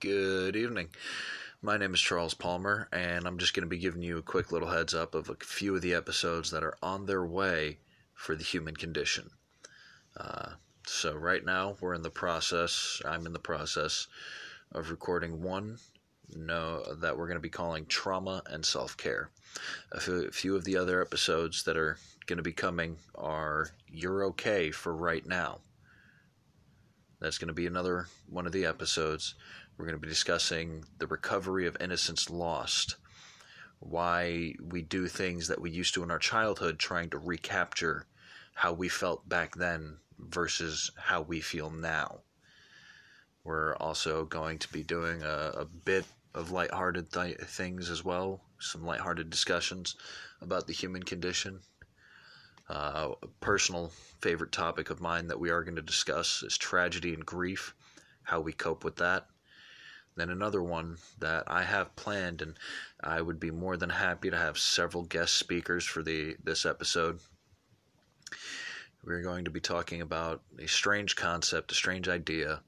Good evening. My name is Charles Palmer, and I'm just going to be giving you a quick little heads up of a few of the episodes that are on their way for the human condition. Uh, so, right now, we're in the process, I'm in the process of recording one no, that we're going to be calling Trauma and Self Care. A few, a few of the other episodes that are going to be coming are You're Okay for Right Now. That's going to be another one of the episodes. We're going to be discussing the recovery of innocence lost, why we do things that we used to in our childhood, trying to recapture how we felt back then versus how we feel now. We're also going to be doing a, a bit of lighthearted th- things as well, some lighthearted discussions about the human condition. Uh, a personal favorite topic of mine that we are going to discuss is tragedy and grief, how we cope with that. Then another one that I have planned, and I would be more than happy to have several guest speakers for the this episode. We're going to be talking about a strange concept, a strange idea,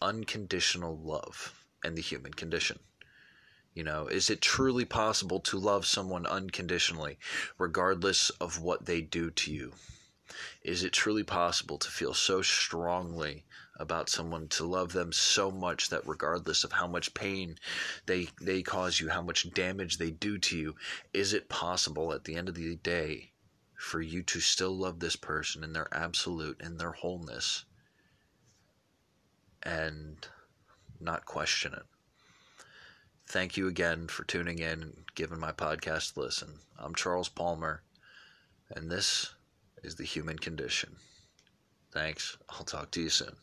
unconditional love and the human condition. You know, is it truly possible to love someone unconditionally, regardless of what they do to you? Is it truly possible to feel so strongly about someone, to love them so much that regardless of how much pain they they cause you, how much damage they do to you, is it possible at the end of the day for you to still love this person in their absolute, in their wholeness, and not question it? Thank you again for tuning in and giving my podcast a listen. I'm Charles Palmer, and this is the human condition. Thanks. I'll talk to you soon.